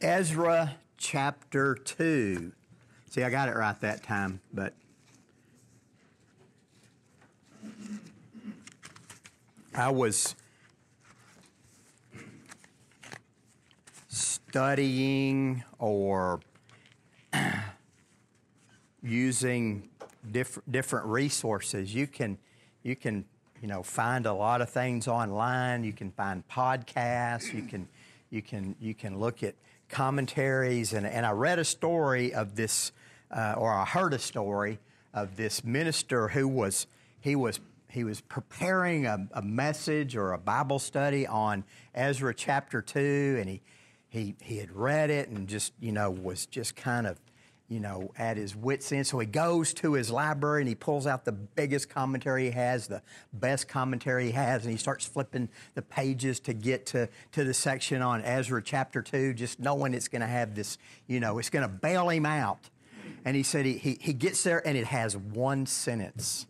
Ezra chapter 2. See, I got it right that time, but I was studying or using diff- different resources. You can, you can, you know, find a lot of things online. You can find podcasts. You can, you can, you can look at commentaries. And, and I read a story of this, uh, or I heard a story of this minister who was, he was he was preparing a, a, message or a Bible study on Ezra chapter 2, and he, he, he had read it and just, you know, was just kind of you know, at his wits' end. So he goes to his library and he pulls out the biggest commentary he has, the best commentary he has, and he starts flipping the pages to get to, to the section on Ezra chapter 2, just knowing it's going to have this, you know, it's going to bail him out. And he said he, he, he gets there and it has one sentence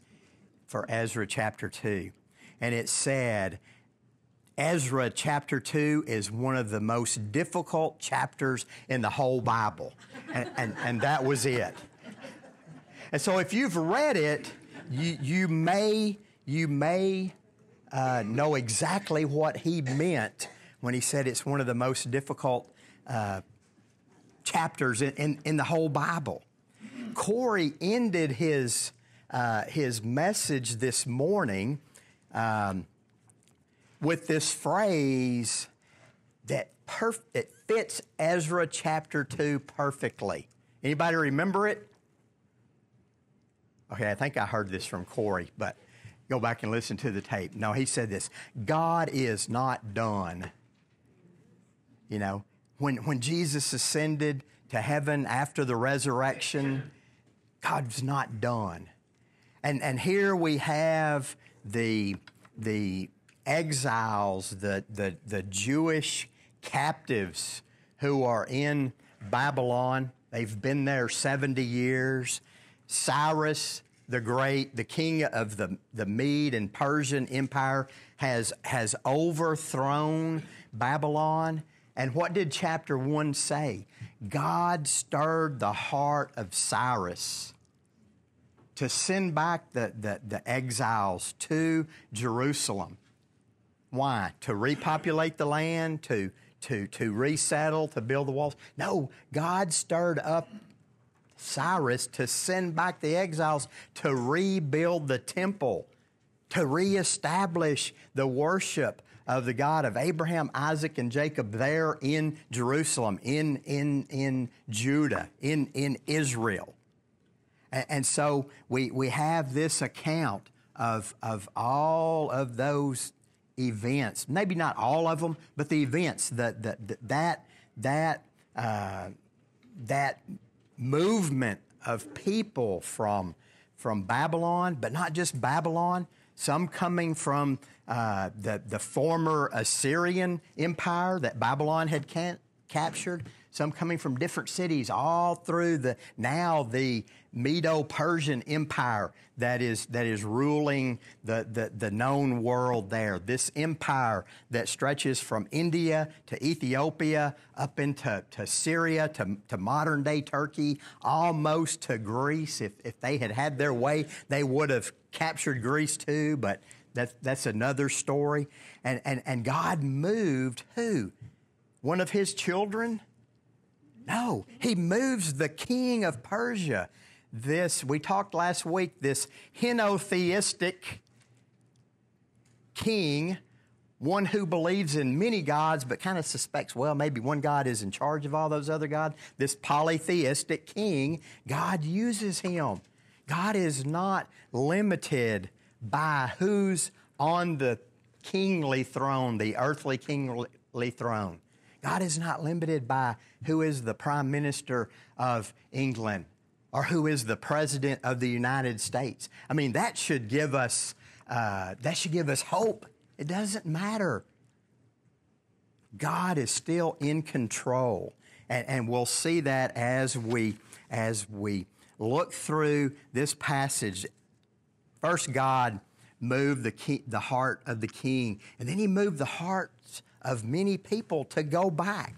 for Ezra chapter 2. And it said, Ezra chapter 2 is one of the most difficult chapters in the whole Bible. And, and, and that was it. And so if you've read it, you, you may, you may uh, know exactly what he meant when he said it's one of the most difficult uh, chapters in, in, in, the whole Bible. Corey ended his, uh, his message this morning. Um, with this phrase that perf- it fits Ezra chapter 2 perfectly. Anybody remember it? Okay, I think I heard this from Corey, but go back and listen to the tape. No, he said this God is not done. You know, when, when Jesus ascended to heaven after the resurrection, God's not done. And, and here we have the, the exiles, the, the, the Jewish captives who are in Babylon. They've been there 70 years. Cyrus the Great, the king of the, the Mede and Persian Empire, has, has overthrown Babylon. And what did chapter 1 say? God stirred the heart of Cyrus to send back the, the, the exiles to Jerusalem. Why? To repopulate the land, to, to, to resettle, to build the walls? No, God stirred up Cyrus to send back the exiles to rebuild the temple, to reestablish the worship of the God of Abraham, Isaac, and Jacob there in Jerusalem, in, in, in Judah, in, in Israel. And, and so we, we have this account of, of all of those events, maybe not all of them, but the events that that that that uh, that movement of people from from Babylon, but not just Babylon. Some coming from uh, the the former Assyrian Empire that Babylon had captured. Some coming from different cities, all through the now the Medo-Persian Empire that is, that is ruling the, the, the known world there. This empire that stretches from India to Ethiopia, up into to Syria, to, to modern day Turkey, almost to Greece. If, if they had had their way, they would have captured Greece too, but that, that's another story. And, and, and God moved who? One of his children? No, he moves the king of Persia this, we talked last week, this henotheistic king, one who believes in many gods but kind of suspects, well, maybe one God is in charge of all those other gods. This polytheistic king, God uses him. God is not limited by who's on the kingly throne, the earthly kingly throne. God is not limited by who is the prime minister of England or who is the president of the United States. I mean, that should give us uh, that should give us hope. It doesn't matter. God is still in control, and, and we'll see that as we as we look through this passage. First, God moved the king, the heart of the king, and then He moved the hearts of many people to go back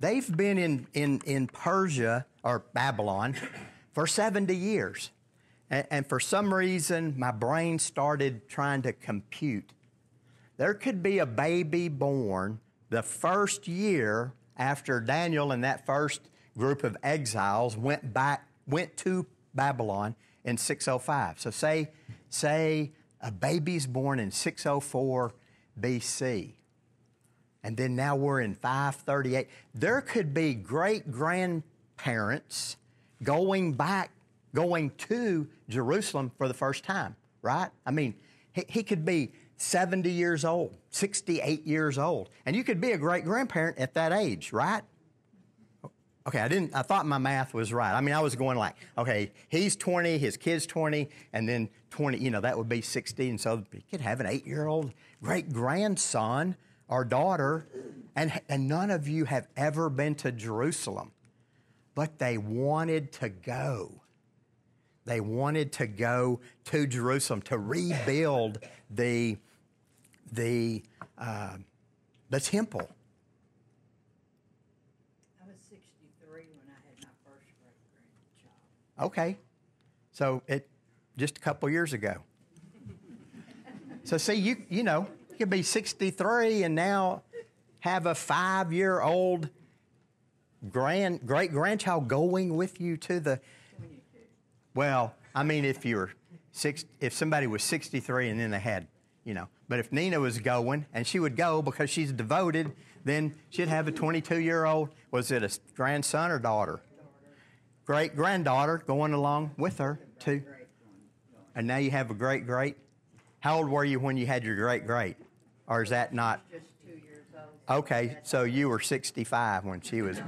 they've been in, in, in Persia or Babylon for 70 years. And, and for some reason, my brain started trying to compute. There could be a baby born the first year after Daniel and that first group of exiles went back, went to Babylon in 605. So say, say a baby's born in 604 BC. And then now we're in 538. There could be great grandparents going back, going to Jerusalem for the first time, right? I mean, he, he could be 70 years old, 68 years old. And you could be a great grandparent at that age, right? Okay, I didn't, I thought my math was right. I mean, I was going like, okay, he's 20, his kid's 20, and then 20, you know, that would be 60. And so you could have an eight year old great grandson or daughter. And, and none of you have ever been to Jerusalem, but they wanted to go. They wanted to go to Jerusalem to rebuild the, the, uh, the temple. Okay. So it just a couple years ago. so see, you you know, could be 63 and now have a five year old grand great grandchild going with you to the well, I mean if you're six if somebody was 63 and then they had, you know, but if Nina was going and she would go because she's devoted, then she'd have a 22 year old. Was it a grandson or daughter? great granddaughter going along with her, too. And now you have a great great. How old were you when you had your great great? Or is that not? Just two years old. Okay, so you were 65 when she was.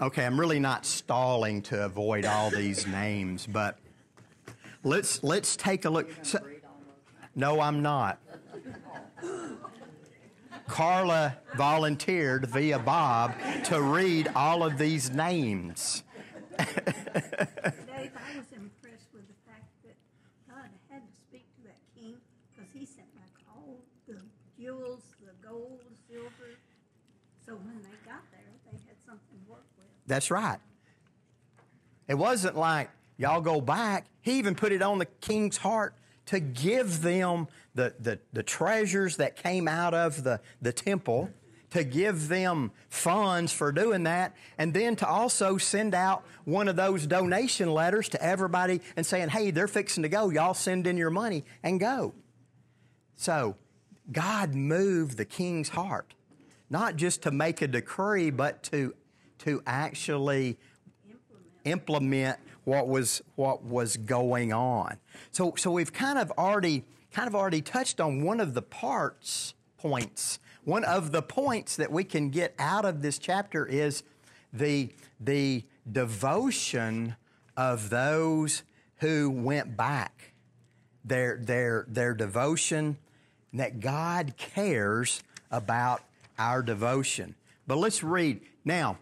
okay, I'm really not stalling to avoid all these names, but let's let's take a look. So, no, I'm not. Carla volunteered via Bob to read all of these names. Dave, I was impressed with the fact that God had to speak to that king because he sent back all the jewels, the gold, the silver. So when they got there, they had something to work with. That's right. It wasn't like y'all go back. He even put it on the king's heart to give them the, the, the treasures that came out of the, the temple, to give them funds for doing that, and then to also send out one of those donation letters to everybody and saying, hey, they're fixing to go. Y'all send in your money and go. So, God moved the king's heart, not just to make a decree, but to, to actually implement what was what was going on. So so we've kind of already kind of already touched on one of the parts points. One of the points that we can get out of this chapter is the the devotion of those who went back. Their their their devotion that God cares about our devotion. But let's read now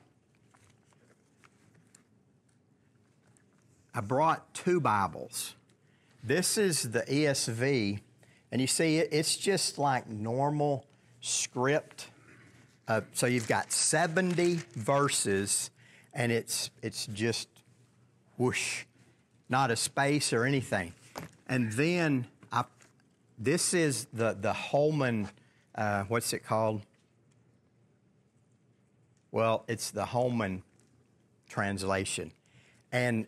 I brought two Bibles. This is the ESV, and you see it's just like normal script. Uh, so you've got 70 verses, and it's, it's just whoosh, not a space or anything. And then I, this is the, the Holman, uh, what's it called? Well, it's the Holman translation. And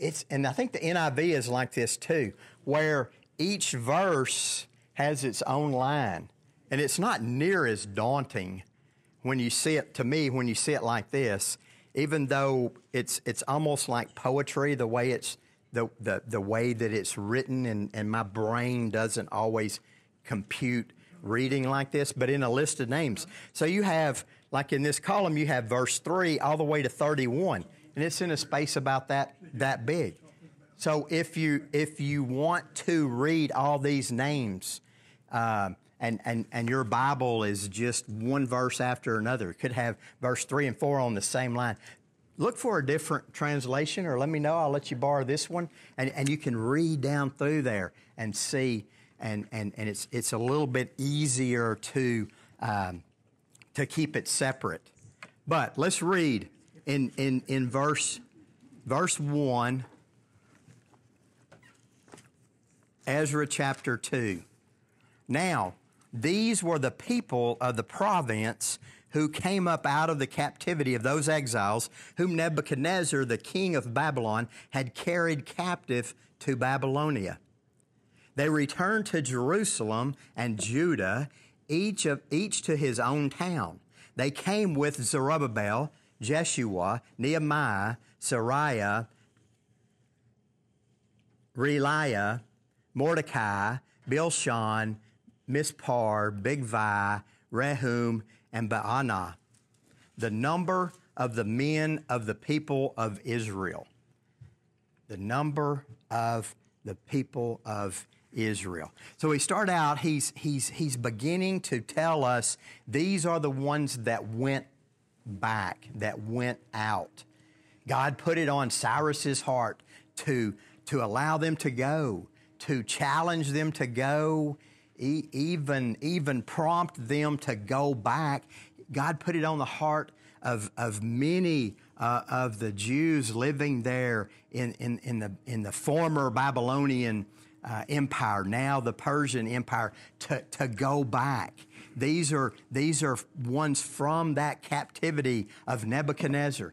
it's and I think the NIV is like this too, where each verse has its own line, and it's not near as daunting when you see it. To me, when you see it like this, even though it's it's almost like poetry, the way it's the the, the way that it's written, and, and my brain doesn't always compute reading like this, but in a list of names. So you have, like in this column, you have verse 3 all the way to 31 and it's in a space about that that big. So if you if you want to read all these names, uh, and and and your Bible is just one verse after another, it could have verse three and four on the same line. Look for a different translation, or let me know. I'll let you borrow this one, and and you can read down through there and see and, and, and it's, it's a little bit easier to, um, to keep it separate. But let's read in, in, in verse, verse 1, Ezra chapter 2. Now, these were the people of the province who came up out of the captivity of those exiles, whom Nebuchadnezzar, the king of Babylon, had carried captive to Babylonia. They returned to Jerusalem and Judah, each, of, each to his own town. They came with Zerubbabel, Jeshua, Nehemiah, Seraiah, Reelaiah, Mordecai, Bilshan, Mispar, Bigvai, Rehum, and Baanah, the number of the men of the people of Israel. The number of the people of Israel. So we start out, he's, he's, he's beginning to tell us these are the ones that went back, that went out. God put it on Cyrus's heart to, to allow them to go, to challenge them to go, e- even, even prompt them to go back. God put it on the heart of, of many uh, of the Jews living there in, in, in, the, in the former Babylonian uh, empire, now the Persian empire, to, to go back. These are, these are ones from that captivity of Nebuchadnezzar.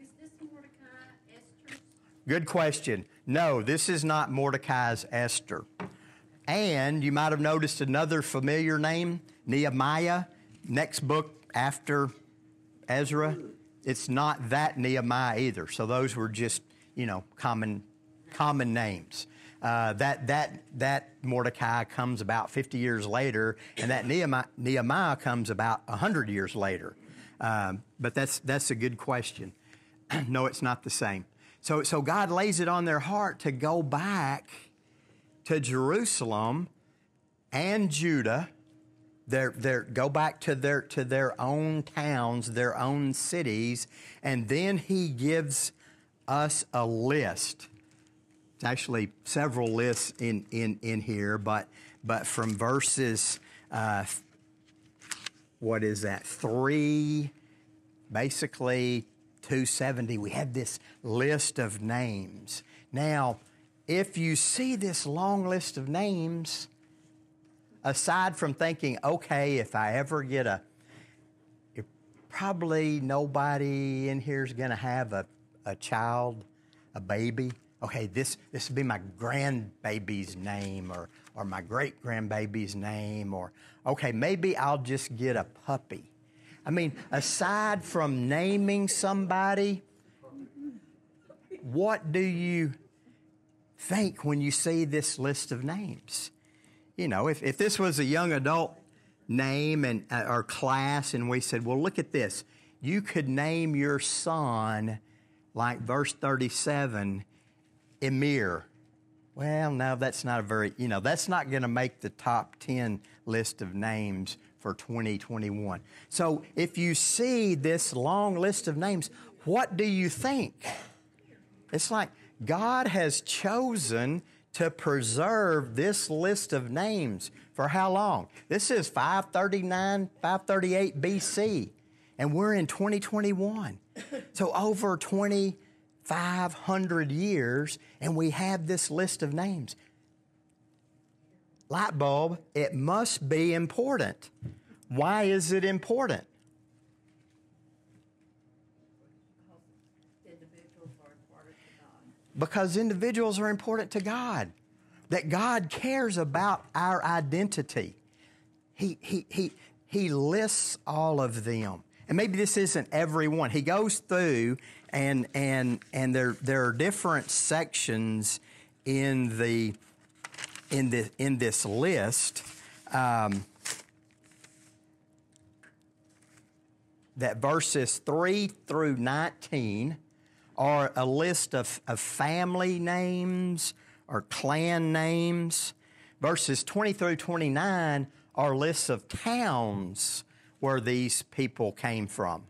Is this Mordecai Good question. No, this is not Mordecai's Esther. And you might have noticed another familiar name, Nehemiah, next book after Ezra. It's not that Nehemiah either. So those were just, you know, common, common names. Uh, that, that, that Mordecai comes about 50 years later, and that Nehemiah, Nehemiah comes about 100 years later. Um, but that's, that's a good question. no, it's not the same. So, so God lays it on their heart to go back to Jerusalem and Judah. Their, their, go back to their, to their own towns, their own cities, and then he gives us a list. It's actually several lists in, in, in here, but, but from verses, uh, what is that, three, basically 270, we have this list of names. Now, if you see this long list of names, aside from thinking, okay, if I ever get a, probably nobody in here is going to have a, a child, a baby. Okay, this this would be my grandbaby's name or or my great grandbaby's name or okay, maybe I'll just get a puppy. I mean, aside from naming somebody, what do you think when you see this list of names? You know, if, if this was a young adult name and uh, or class, and we said, well, look at this, you could name your son like verse 37, Emir. Well, no, that's not a very, you know, that's not going to make the top 10 list of names for 2021. So if you see this long list of names, what do you think? It's like God has chosen to preserve this list of names for how long? This is 539, 538 BC, and we're in 2021. So over 2,500 years, and we have this list of names. Light bulb, it must be important. Why is it important? Because individuals are important to God. That God cares about our identity. He, he, he, he lists all of them. And maybe this isn't every one. He goes through and, and, and there, there are different sections in, the, in, the, in this list. Um, that verses 3 through 19 are a list of, of family names or clan names. Verses 20 through 29 are lists of towns where these people came from.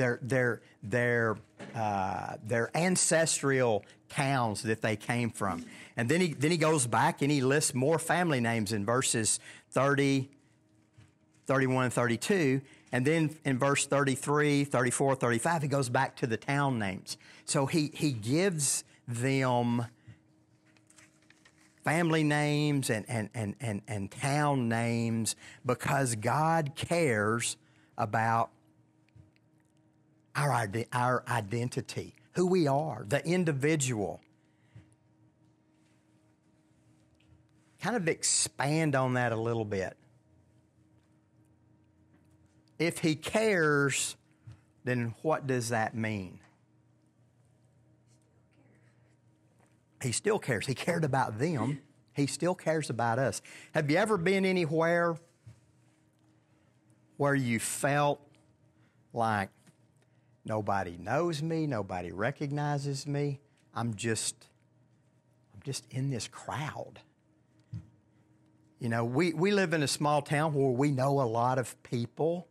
Their their their uh, their ancestral towns that they came from. And then he then he goes back and he lists more family names in verses 30, 31, and 32. And then in verse 33, 34, 35, he goes back to the town names. So he, he gives them family names and, and, and, and, and town names because God cares about our, our identity, who we are, the individual. Kind of expand on that a little bit. If he cares, then what does that mean? He still cares. He cared about them. He still cares about us. Have you ever been anywhere where you felt like nobody knows me, nobody recognizes me? I'm just I'm just in this crowd. You know, we, we live in a small town where we know a lot of people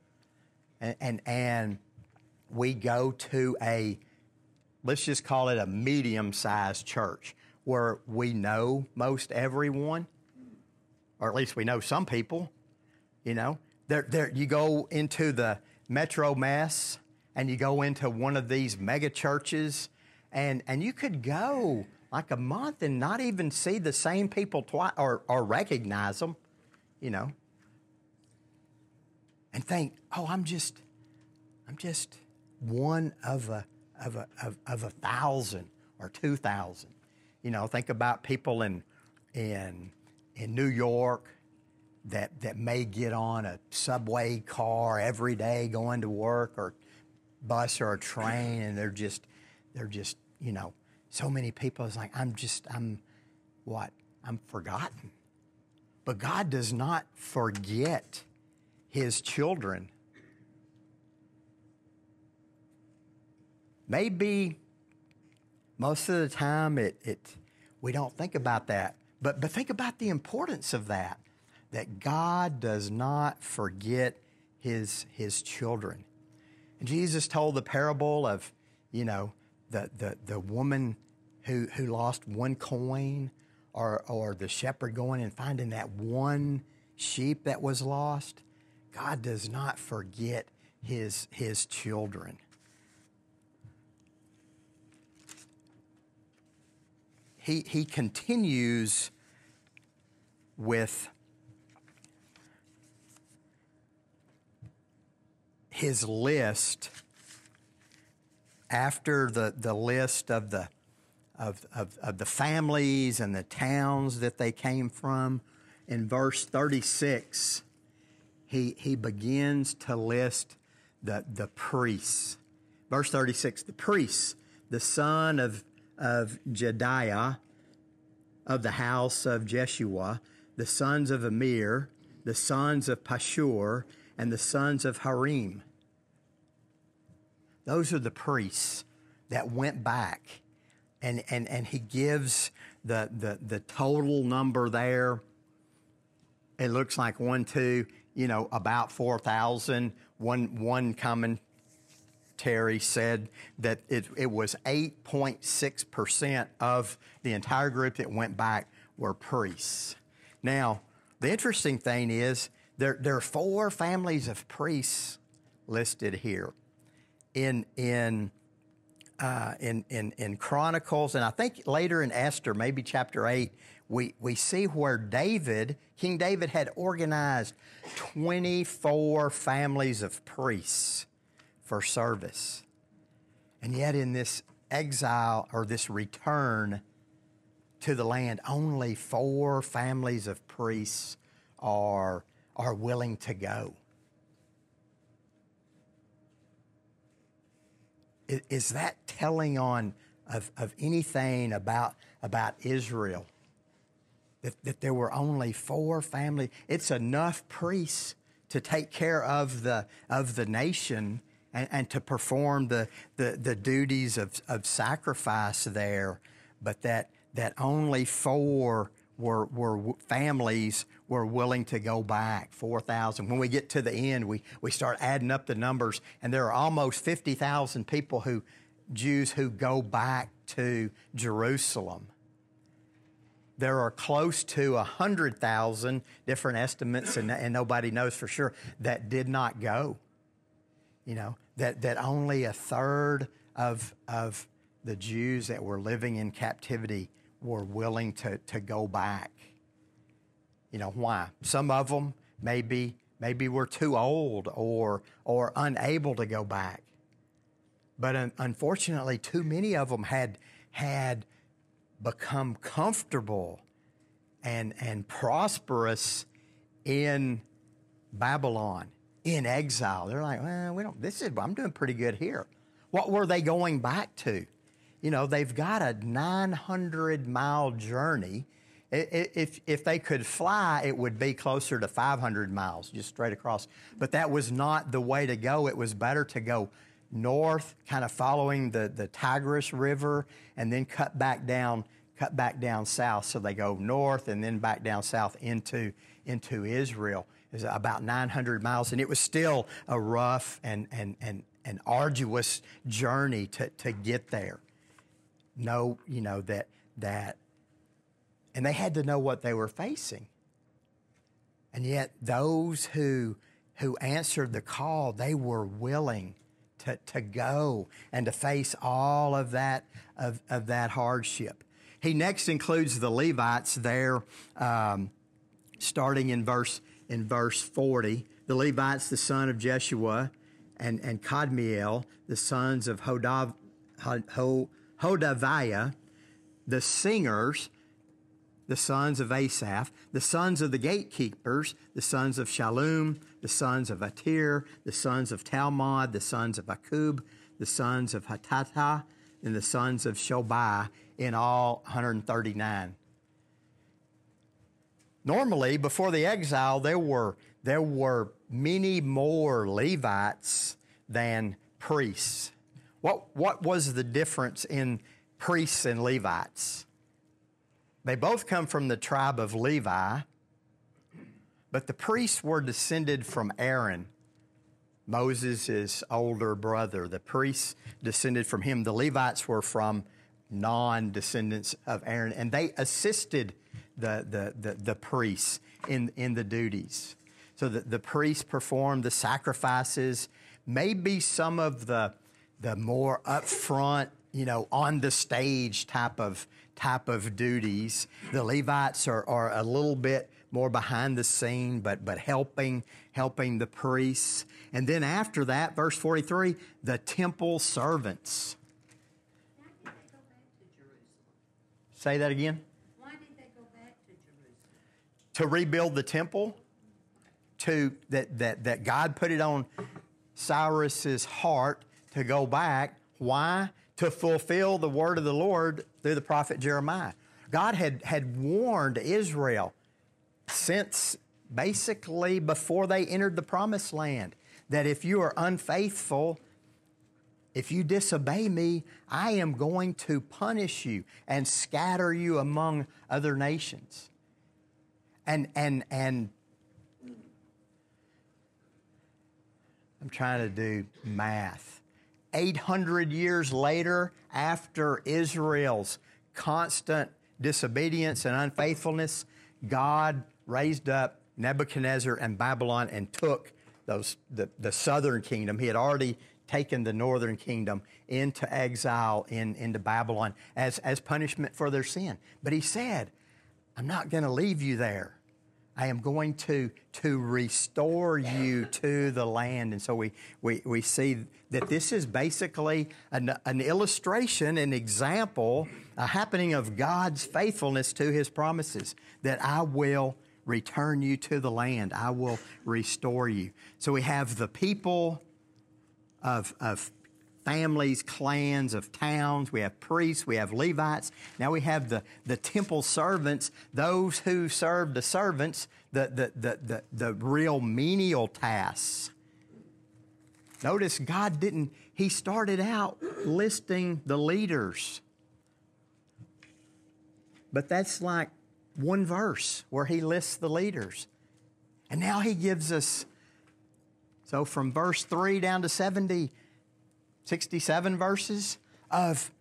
and, and, and we go to a, let's just call it a medium sized church where we know most everyone, or at least we know some people, you know. There, there, you go into the metro mess and you go into one of these mega churches and, and you could go like a month and not even see the same people twice or, or recognize them, you know. And think, oh, I'm just, I'm just one of a, of a, of, of a thousand or two thousand. You know, think about people in, in, in New York that, that may get on a subway car every day going to work or bus or a train and they're just, they're just, you know, so many people is like, I'm just, I'm what? I'm forgotten. But God does not forget his children. Maybe most of the time it, it we don't think about that. But but think about the importance of that. That God does not forget his his children. And Jesus told the parable of, you know, the, the, the woman who, who lost one coin or, or the shepherd going and finding that one sheep that was lost. God does not forget his, his children. He, he continues with his list after the, the list of the of, of, of the families and the towns that they came from in verse 36 he, he begins to list the, the priests. Verse 36 the priests the son of, of jediah of the house of jeshua the sons of amir the sons of pashur and the sons of harim those are the priests that went back. And, and, and he gives the, the, the total number there. It looks like one, two, you know, about 4,000. One, one commentary said that it, it was 8.6% of the entire group that went back were priests. Now, the interesting thing is there, there are four families of priests listed here in in uh, in, in in Chronicles, and I think later in Esther, maybe chapter eight, we we see where David, King David, had organized twenty four families of priests for service, and yet in this exile or this return to the land, only four families of priests are are willing to go. Is that telling on of, of anything about, about Israel? That, that there were only four family. It's enough priests to take care of the, of the nation and, and to perform the, the, the duties of, of sacrifice there, but that, that only four were, were families were willing to go back 4,000. When we get to the end, we, we start adding up the numbers, and there are almost 50,000 people who, Jews who go back to Jerusalem. There are close to 100,000 different estimates, and, and nobody knows for sure, that did not go. You know, that, that only a third of, of the Jews that were living in captivity were willing to, to go back. You know, why? Some of them maybe, maybe were too old or, or unable to go back. But un- unfortunately, too many of them had, had become comfortable and, and prosperous in Babylon, in exile. They're like, well, we don't, this is, I'm doing pretty good here. What were they going back to? You know, they've got a 900 mile journey. If, if they could fly, it would be closer to 500 miles, just straight across. But that was not the way to go. It was better to go north, kind of following the, the Tigris River, and then cut back down, cut back down south. So they go north and then back down south into, into Israel. It's about 900 miles, and it was still a rough and, and, and, and arduous journey to, to get there. Know, you know, that that and they had to know what they were facing. And yet those who who answered the call, they were willing to, to go and to face all of that of, of that hardship. He next includes the Levites there, um, starting in verse in verse 40. The Levites, the son of Jeshua, and, and Kadmiel, the sons of Hodav, Hodaviah, the singers, the sons of Asaph, the sons of the gatekeepers, the sons of Shallum, the sons of Atir, the sons of Talmon, the sons of Akkub, the sons of Hatita, and the sons of Shobai, in all 139. Normally, before the exile, there were, there were many more Levites than priests. What, what was the difference in priests and Levites? They both come from the tribe of Levi, but the priests were descended from Aaron, Moses' older brother. The priests descended from him. The Levites were from non descendants of Aaron, and they assisted the, the, the, the, priests in, in the duties. So the, the priests performed the sacrifices, maybe some of the, the more upfront, you know, on the stage type of, type of duties. The Levites are, are a little bit more behind the scene, but, but helping, helping the priests. And then after that, verse 43, the temple servants. Why did they go back to Jerusalem? Say that again. Why did they go back to Jerusalem? To rebuild the temple, to that, that, that God put it on Cyrus's heart to go back. Why? To fulfill the word of the Lord through the prophet Jeremiah. God had, had warned Israel since basically before they entered the promised land that if you are unfaithful, if you disobey me, I am going to punish you and scatter you among other nations. And, and, and I'm trying to do math. 800 years later, after Israel's constant disobedience and unfaithfulness, God raised up Nebuchadnezzar and Babylon and took those, the, the southern kingdom. He had already taken the northern kingdom into exile in, into Babylon as, as punishment for their sin. But he said, I'm not going to leave you there. I am going to, to restore you to the land. And so we, we, we see that this is basically an, an illustration, an example, a happening of God's faithfulness to his promises that I will return you to the land, I will restore you. So we have the people of, of families, clans, of towns. We have priests, we have Levites. Now we have the, the temple servants, those who serve the servants, the, the, the, the, the real menial tasks. Notice God didn't, He started out listing the leaders. But that's like one verse where he lists the leaders. And now he gives us, so from verse 3 down to 70, 67 verses of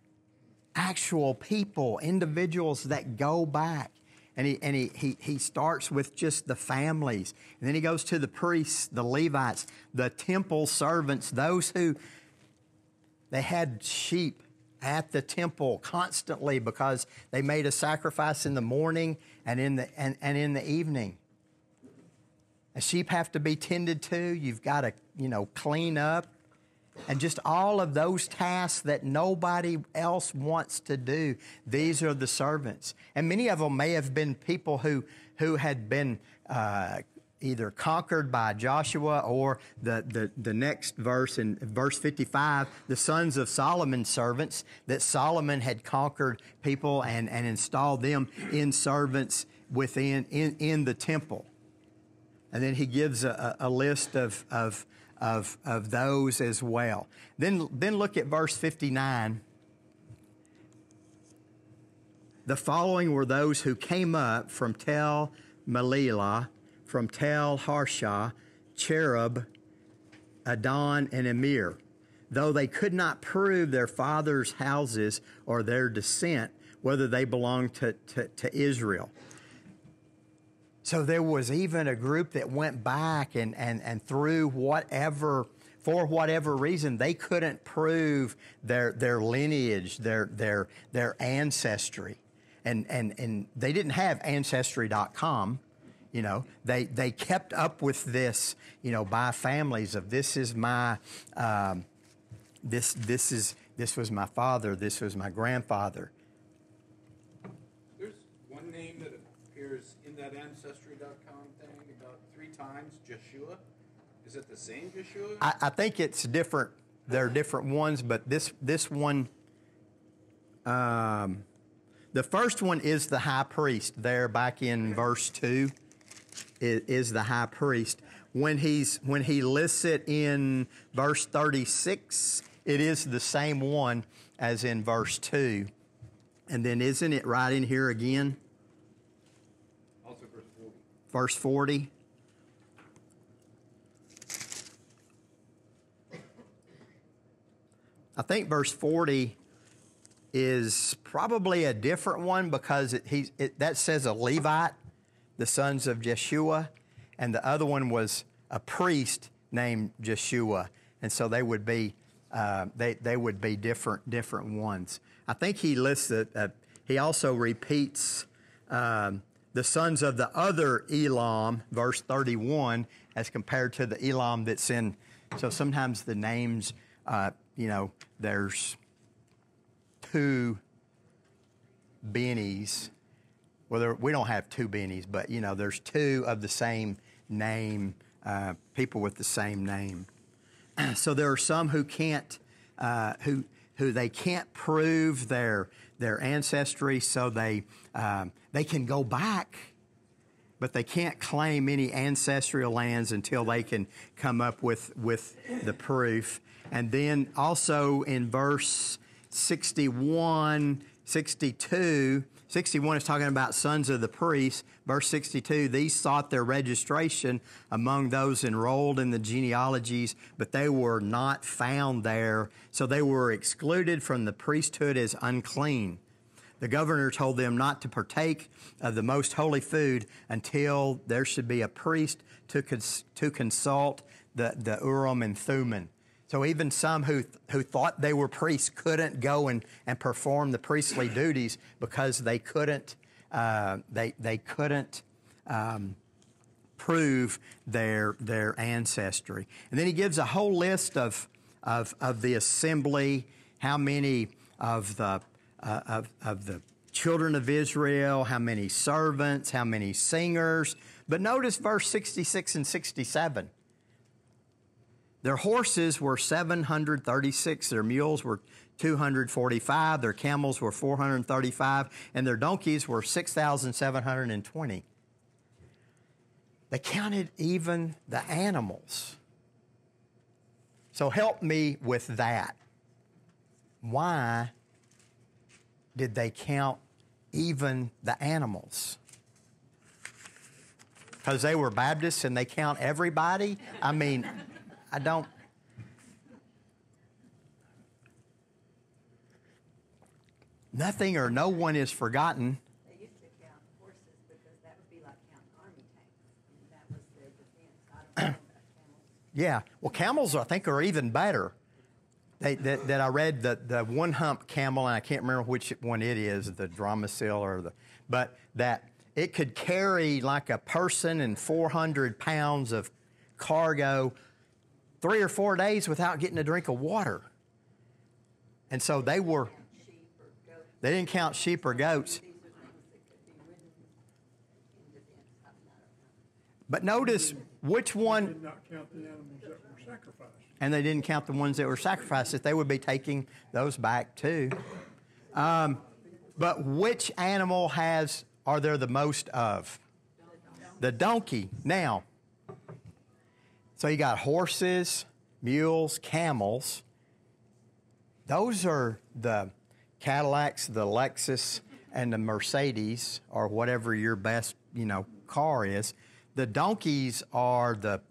actual people, individuals that go back. And, he, and he, he, he starts with just the families. And then he goes to the priests, the Levites, the temple servants, those who they had sheep at the temple constantly because they made a sacrifice in the morning and in the, and, and in the evening. A sheep have to be tended to. You've got to, you know, clean up and just all of those tasks that nobody else wants to do. These are the servants. And many of them may have been people who, who had been uh, either conquered by Joshua or the, the, the next verse in verse 55, the sons of Solomon's servants, that Solomon had conquered people and, and installed them in servants within in, in the temple. And then he gives a, a list of, of of, of those as well. Then, then look at verse 59. The following were those who came up from Tel Melilah, from Tel Harsha, Cherub, Adon, and Emir. Though they could not prove their fathers' houses or their descent, whether they belonged to, to, to Israel. So there was even a group that went back and, and, and through whatever, for whatever reason, they couldn't prove their, their lineage, their, their, their ancestry. And, and, and they didn't have ancestry.com. You know, they, they kept up with this, you know, by families of this is my, um, this, this is, this was my father, this was my grandfather. There's one name that appears in that ancestry.com thing about three times, Jeshua. Is it the same Jeshua? I, I think it's different. There are different ones, but this this one, um, the first one is the high priest. There, back in verse two, is, is the high priest. When he's when he lists it in verse thirty six, it is the same one as in verse two, and then isn't it right in here again? Verse 40. I think verse 40 is probably a different one because it, he, it, that says a Levite, the sons of Jeshua, and the other one was a priest named Jeshua, and so they would be uh, they, they would be different different ones. I think he lists it. Uh, he also repeats um, the sons of the other Elam, verse 31, as compared to the Elam that's in. So sometimes the names, uh, you know, there's two Bennies. Well, there, we don't have two Bennies, but, you know, there's two of the same name, uh, people with the same name. so there are some who can't, uh, who, who they can't prove their, their ancestry, so they, um, they can go back, but they can't claim any ancestral lands until they can come up with, with the proof. And then also in verse 61, 62, 61 is talking about sons of the priests. Verse 62, these sought their registration among those enrolled in the genealogies, but they were not found there. So they were excluded from the priesthood as unclean. The governor told them not to partake of the most holy food until there should be a priest to, cons- to consult the, the Urim and Thummim. So even some who, who thought they were priests couldn't go and, and perform the priestly duties because they couldn't, uh, they, they couldn't um, prove their, their ancestry. And then he gives a whole list of, of, of the assembly, how many of the, uh, of, of the children of Israel, how many servants, how many singers. But notice verse 66 and 67. Their horses were 736, their mules were 245, their camels were 435, and their donkeys were 6,720. They counted even the animals. So help me with that. Why did they count even the animals? because they were Baptists and they count everybody. I mean, I don't. Nothing or no one is forgotten. They used to count horses because that would be like counting army tanks. I mean, that was their defense. I don't know about camels. Yeah. Well, camels, I think, are even better. They, that, that I read the, the one hump camel, and I can't remember which one it is, the dromasil or the, but that it could carry like a person and 400 pounds of cargo three or four days without getting a drink of water. And so they were, they didn't count sheep or goats. But notice which one, Did not count the animals that were sacrificed. And they didn't count the ones that were sacrificed, that they would be taking those back too. Um, but which animal has are there the most of? The donkey. Now, so you got horses, mules, camels. Those are the Cadillacs, the Lexus, and the Mercedes, or whatever your best, you know, car is. The donkeys are the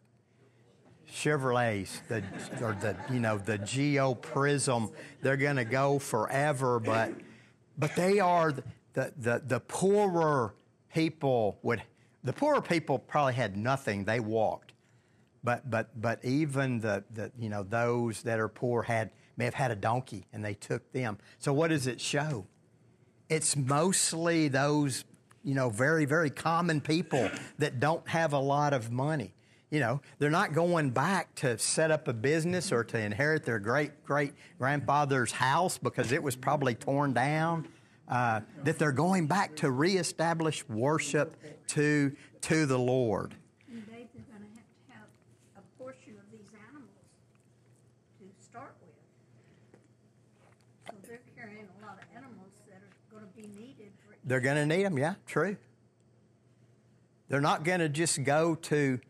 Chevrolets, the or the you know the Geo Prizm. They're going to go forever, but but they are the the the poorer people would the poorer people probably had nothing. They walked, but but but even the the you know those that are poor had may have had a donkey and they took them. So what does it show? It's mostly those, you know, very, very common people that don't have a lot of money. You know, they're not going back to set up a business or to inherit their great great grandfather's house because it was probably torn down. Uh, that they're going back to reestablish worship to to the Lord. And Dave, they're gonna have to have a portion of these animals to start with. So they're carrying a lot of animals that are gonna be needed for. They're going to need them, yeah, true. They're not going to just go to,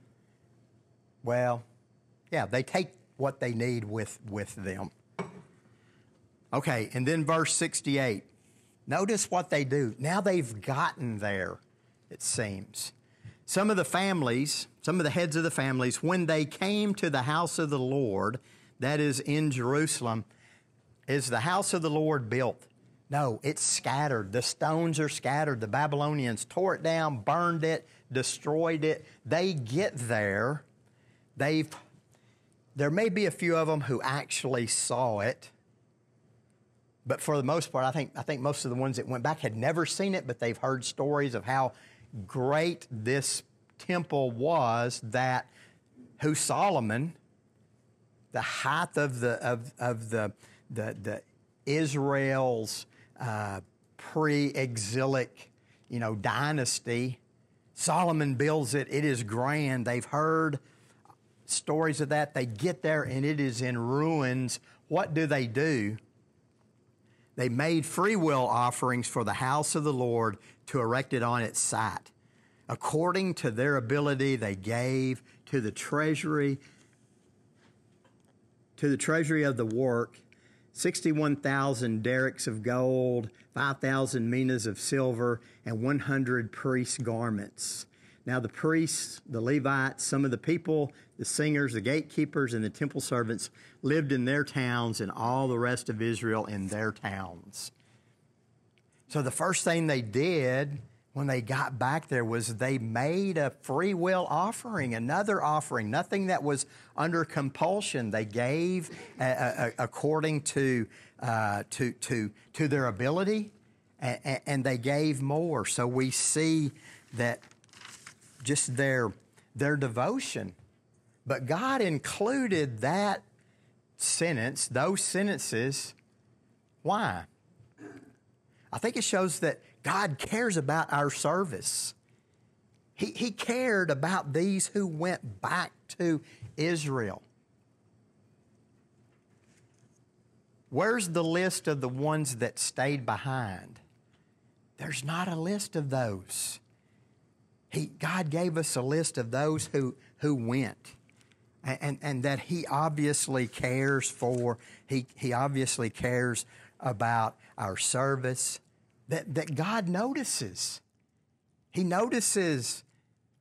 well, yeah, they take what they need with, with them. Okay, and then verse 68. Notice what they do. Now they've gotten there, it seems. Some of the families, some of the heads of the families, when they came to the house of the Lord, that is in Jerusalem, is the house of the Lord built? No, it's scattered. The stones are scattered. The Babylonians tore it down, burned it, destroyed it. They get there. They've there may be a few of them who actually saw it. But for the most part, I think I think most of the ones that went back had never seen it, but they've heard stories of how great this temple was that who Solomon the height of the of, of the, the the Israel's uh, pre-exilic, you know, dynasty. Solomon builds it. It is grand. They've heard stories of that. They get there and it is in ruins. What do they do? They made free will offerings for the house of the Lord to erect it on its site. According to their ability, they gave to the treasury to the treasury of the work 61,000 darics of gold, 5,000 minas of silver, and 100 priests' garments. Now, the priests, the Levites, some of the people, the singers, the gatekeepers, and the temple servants lived in their towns, and all the rest of Israel in their towns. So, the first thing they did when they got back there was they made a free will offering, another offering, nothing that was under compulsion. They gave uh, uh, according to, uh, to, to, to their ability, and, and they gave more. So we see that just their, their devotion. But God included that sentence, those sentences. Why? I think it shows that God cares about our service. He, he cared about these who went back to Israel. Where's the list of the ones that stayed behind? There's not a list of those. He, God gave us a list of those who, who went and, and, and that He obviously cares for. He, he obviously cares about our service, that, that God notices. He notices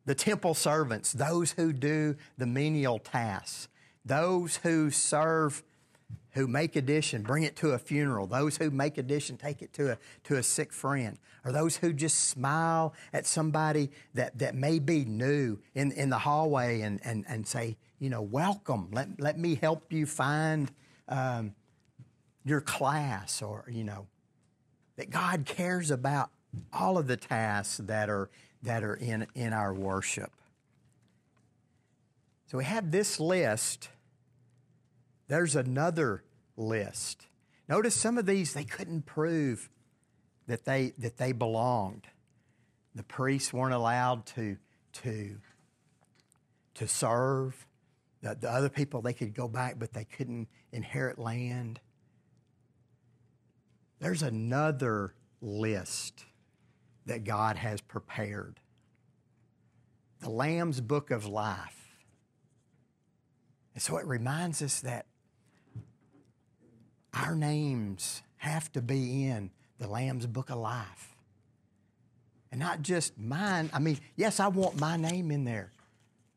the temple servants, those who do the menial tasks, those who serve, who make addition, bring it to a funeral, those who make addition, take it to a, to a sick friend, or those who just smile at somebody that, that may be new in, in the hallway and, and, and say, you know, welcome, let, let me help you find um, your class, or, you know, that God cares about all of the tasks that are, that are in, in our worship. So we have this list. There's another list. Notice some of these they couldn't prove that they, that they belonged. The priests weren't allowed to, to, to serve. The, the other people, they could go back, but they couldn't inherit land. There's another list that God has prepared the Lamb's Book of Life. And so it reminds us that our names have to be in the Lamb's Book of Life. And not just mine. I mean, yes, I want my name in there,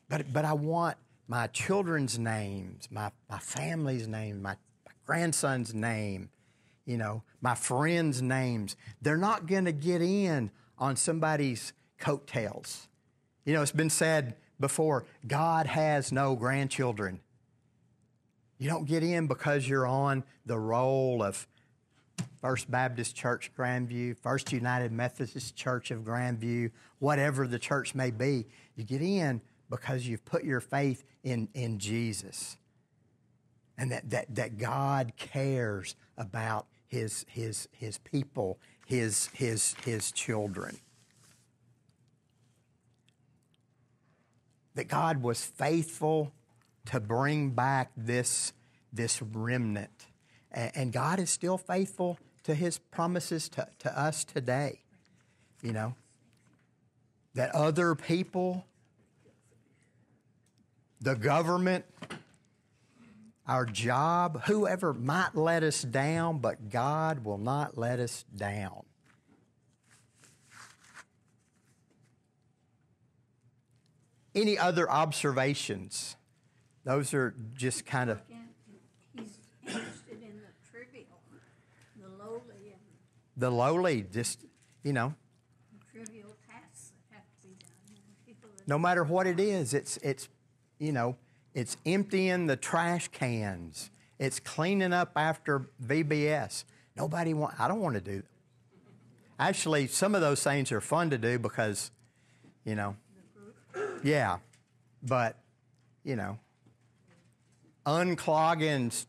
but, but I want my children's names, my, my family's name, my, my grandson's name, you know, my friends' names. They're not going to get in on somebody's coattails. You know, it's been said before God has no grandchildren. You don't get in because you're on the roll of First Baptist Church Grandview, First United Methodist Church of Grandview, whatever the church may be. You get in because you've put your faith in, in Jesus and that, that, that God cares about his, his, his people, his, his, his children. That God was faithful to bring back this, this remnant. And God is still faithful to his promises to, to us today. You know, that other people, the government, our job, whoever might let us down, but God will not let us down. Any other observations? Those are just kind of. He's interested in the trivial, the lowly, and The lowly, just, you know, trivial tasks that have to be done. You know, people that no matter what it is, it's, it's, you know, it's emptying the trash cans. It's cleaning up after VBS. Nobody want, I don't want to do That. Actually, some of those things are fun to do because, you know, yeah, but, you know, unclogging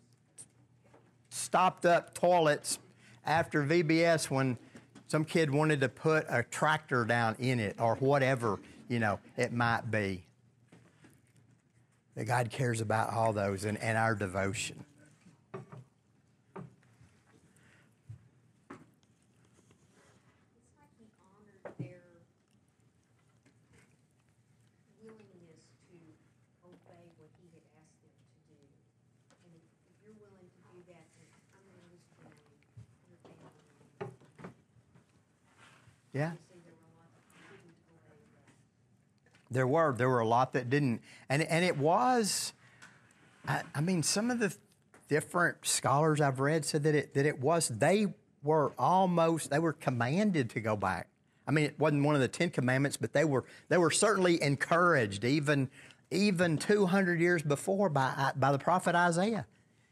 stopped up toilets after VBS when some kid wanted to put a tractor down in it or whatever, you know, it might be. That God cares about all those and, and our devotion. It's like he honored their willingness to obey what he had asked them to do. And if, if you're willing to do that, then I'm gonna list your name, your family. Yeah. Obviously, there were a lot that didn't obey that. There were there were a lot that didn't, and and it was, I, I mean, some of the different scholars I've read said that it that it was they were almost they were commanded to go back. I mean, it wasn't one of the Ten Commandments, but they were they were certainly encouraged, even even two hundred years before by uh, by the prophet Isaiah,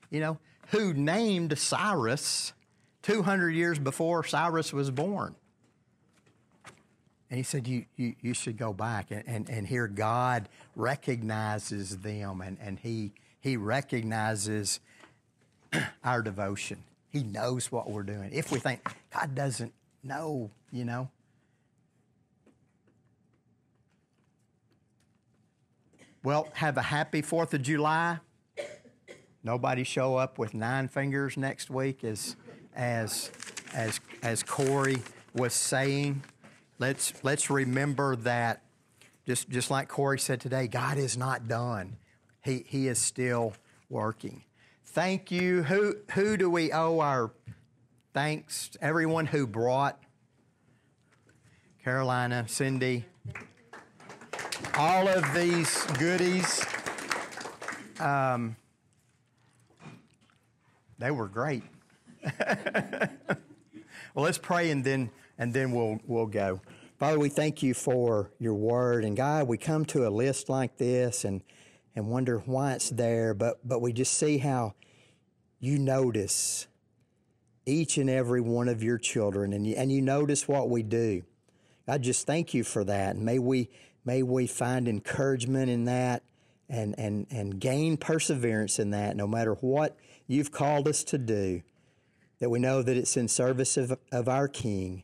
you know, who named Cyrus two hundred years before Cyrus was born. And he said, You, you, you should go back. And, and, and here God recognizes them and, and he, he recognizes our devotion. He knows what we're doing. If we think God doesn't know, you know. Well, have a happy 4th of July. Nobody show up with nine fingers next week as, as, as, as Corey was saying. Let's, let's remember that, just, just like Corey said today, God is not done. He, he is still working. Thank you. Who, who do we owe our thanks? Everyone who brought Carolina, Cindy. all of these goodies. Um, they were great. well, let's pray and then and then we'll we'll go. Father, we thank you for your word, and God, we come to a list like this and and wonder why it's there, but but we just see how you notice each and every one of your children, and you, and you notice what we do. I just thank you for that. And may we may we find encouragement in that and, and, and gain perseverance in that, no matter what you've called us to do, that we know that it's in service of, of our King.